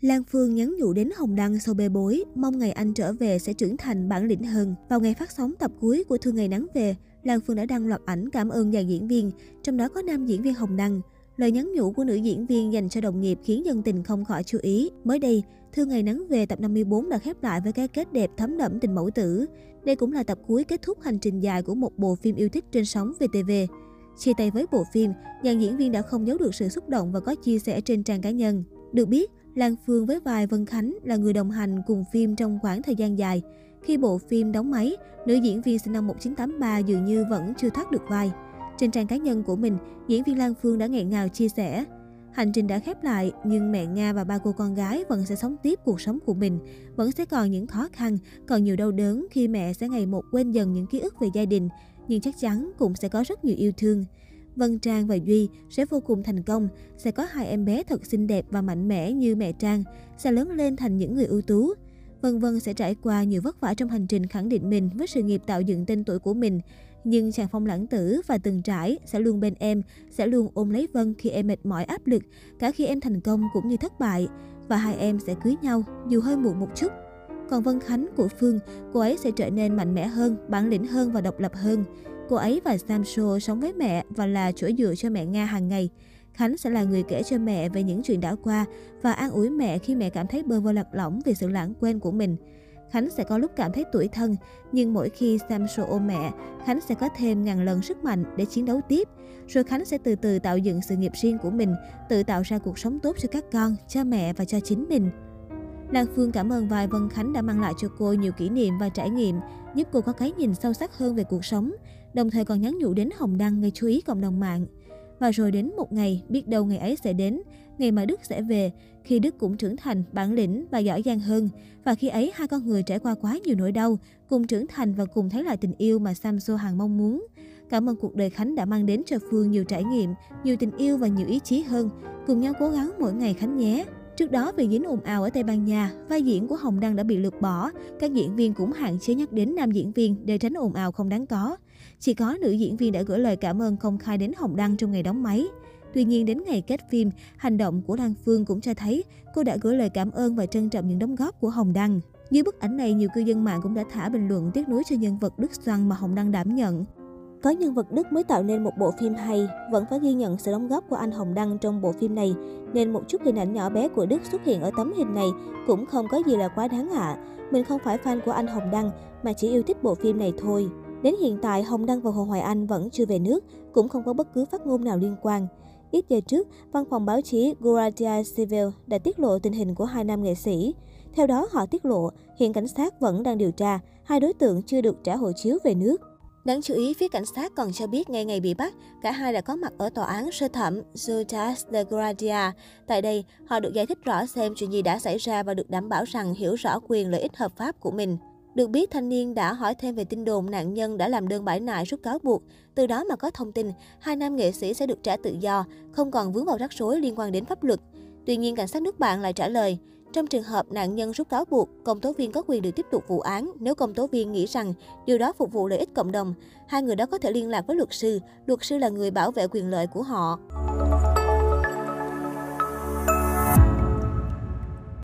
Lan Phương nhắn nhủ đến Hồng Đăng sau bê bối, mong ngày anh trở về sẽ trưởng thành bản lĩnh hơn. Vào ngày phát sóng tập cuối của Thương Ngày Nắng Về, Lan Phương đã đăng loạt ảnh cảm ơn dàn diễn viên, trong đó có nam diễn viên Hồng Đăng. Lời nhắn nhủ của nữ diễn viên dành cho đồng nghiệp khiến dân tình không khỏi chú ý. Mới đây, Thương Ngày Nắng Về tập 54 đã khép lại với cái kết đẹp thấm đẫm tình mẫu tử. Đây cũng là tập cuối kết thúc hành trình dài của một bộ phim yêu thích trên sóng VTV. Chia tay với bộ phim, dàn diễn viên đã không giấu được sự xúc động và có chia sẻ trên trang cá nhân. Được biết, Lan Phương với vai Vân Khánh là người đồng hành cùng phim trong khoảng thời gian dài. Khi bộ phim đóng máy, nữ diễn viên sinh năm 1983 dường như vẫn chưa thoát được vai. Trên trang cá nhân của mình, diễn viên Lan Phương đã nghẹn ngào chia sẻ. Hành trình đã khép lại, nhưng mẹ Nga và ba cô con gái vẫn sẽ sống tiếp cuộc sống của mình. Vẫn sẽ còn những khó khăn, còn nhiều đau đớn khi mẹ sẽ ngày một quên dần những ký ức về gia đình. Nhưng chắc chắn cũng sẽ có rất nhiều yêu thương. Vân Trang và Duy sẽ vô cùng thành công, sẽ có hai em bé thật xinh đẹp và mạnh mẽ như mẹ Trang, sẽ lớn lên thành những người ưu tú. Vân Vân sẽ trải qua nhiều vất vả trong hành trình khẳng định mình với sự nghiệp tạo dựng tên tuổi của mình. Nhưng chàng phong lãng tử và từng trải sẽ luôn bên em, sẽ luôn ôm lấy Vân khi em mệt mỏi áp lực, cả khi em thành công cũng như thất bại. Và hai em sẽ cưới nhau, dù hơi muộn một chút. Còn Vân Khánh của Phương, cô ấy sẽ trở nên mạnh mẽ hơn, bản lĩnh hơn và độc lập hơn. Cô ấy và Samso sống với mẹ và là chỗ dựa cho mẹ Nga hàng ngày. Khánh sẽ là người kể cho mẹ về những chuyện đã qua và an ủi mẹ khi mẹ cảm thấy bơ vơ lạc lõng vì sự lãng quên của mình. Khánh sẽ có lúc cảm thấy tuổi thân, nhưng mỗi khi Samso ôm mẹ, Khánh sẽ có thêm ngàn lần sức mạnh để chiến đấu tiếp. Rồi Khánh sẽ từ từ tạo dựng sự nghiệp riêng của mình, tự tạo ra cuộc sống tốt cho các con, cho mẹ và cho chính mình. Lan Phương cảm ơn vai Vân Khánh đã mang lại cho cô nhiều kỷ niệm và trải nghiệm, giúp cô có cái nhìn sâu sắc hơn về cuộc sống, đồng thời còn nhắn nhủ đến Hồng Đăng gây chú ý cộng đồng mạng. Và rồi đến một ngày, biết đâu ngày ấy sẽ đến, ngày mà Đức sẽ về, khi Đức cũng trưởng thành, bản lĩnh và giỏi giang hơn. Và khi ấy hai con người trải qua quá nhiều nỗi đau, cùng trưởng thành và cùng thấy lại tình yêu mà Sam So Hằng mong muốn. Cảm ơn cuộc đời Khánh đã mang đến cho Phương nhiều trải nghiệm, nhiều tình yêu và nhiều ý chí hơn. Cùng nhau cố gắng mỗi ngày Khánh nhé. Trước đó vì dính ồn ào ở Tây Ban Nha, vai diễn của Hồng Đăng đã bị lược bỏ. Các diễn viên cũng hạn chế nhắc đến nam diễn viên để tránh ồn ào không đáng có. Chỉ có nữ diễn viên đã gửi lời cảm ơn công khai đến Hồng Đăng trong ngày đóng máy. Tuy nhiên đến ngày kết phim, hành động của Lan Phương cũng cho thấy cô đã gửi lời cảm ơn và trân trọng những đóng góp của Hồng Đăng. Dưới bức ảnh này, nhiều cư dân mạng cũng đã thả bình luận tiếc nuối cho nhân vật Đức Xoăn mà Hồng Đăng đảm nhận. Có nhân vật Đức mới tạo nên một bộ phim hay, vẫn phải ghi nhận sự đóng góp của anh Hồng Đăng trong bộ phim này, nên một chút hình ảnh nhỏ bé của Đức xuất hiện ở tấm hình này cũng không có gì là quá đáng ạ. À. Mình không phải fan của anh Hồng Đăng, mà chỉ yêu thích bộ phim này thôi. Đến hiện tại, Hồng Đăng và Hồ Hoài Anh vẫn chưa về nước, cũng không có bất cứ phát ngôn nào liên quan. Ít giờ trước, văn phòng báo chí Guardia Civil đã tiết lộ tình hình của hai nam nghệ sĩ. Theo đó, họ tiết lộ, hiện cảnh sát vẫn đang điều tra, hai đối tượng chưa được trả hộ chiếu về nước. Đáng chú ý, phía cảnh sát còn cho biết ngay ngày bị bắt, cả hai đã có mặt ở tòa án sơ thẩm Jutas de Gradia. Tại đây, họ được giải thích rõ xem chuyện gì đã xảy ra và được đảm bảo rằng hiểu rõ quyền lợi ích hợp pháp của mình. Được biết, thanh niên đã hỏi thêm về tin đồn nạn nhân đã làm đơn bãi nại rút cáo buộc. Từ đó mà có thông tin, hai nam nghệ sĩ sẽ được trả tự do, không còn vướng vào rắc rối liên quan đến pháp luật. Tuy nhiên, cảnh sát nước bạn lại trả lời, trong trường hợp nạn nhân rút cáo buộc, công tố viên có quyền được tiếp tục vụ án nếu công tố viên nghĩ rằng điều đó phục vụ lợi ích cộng đồng. Hai người đó có thể liên lạc với luật sư, luật sư là người bảo vệ quyền lợi của họ.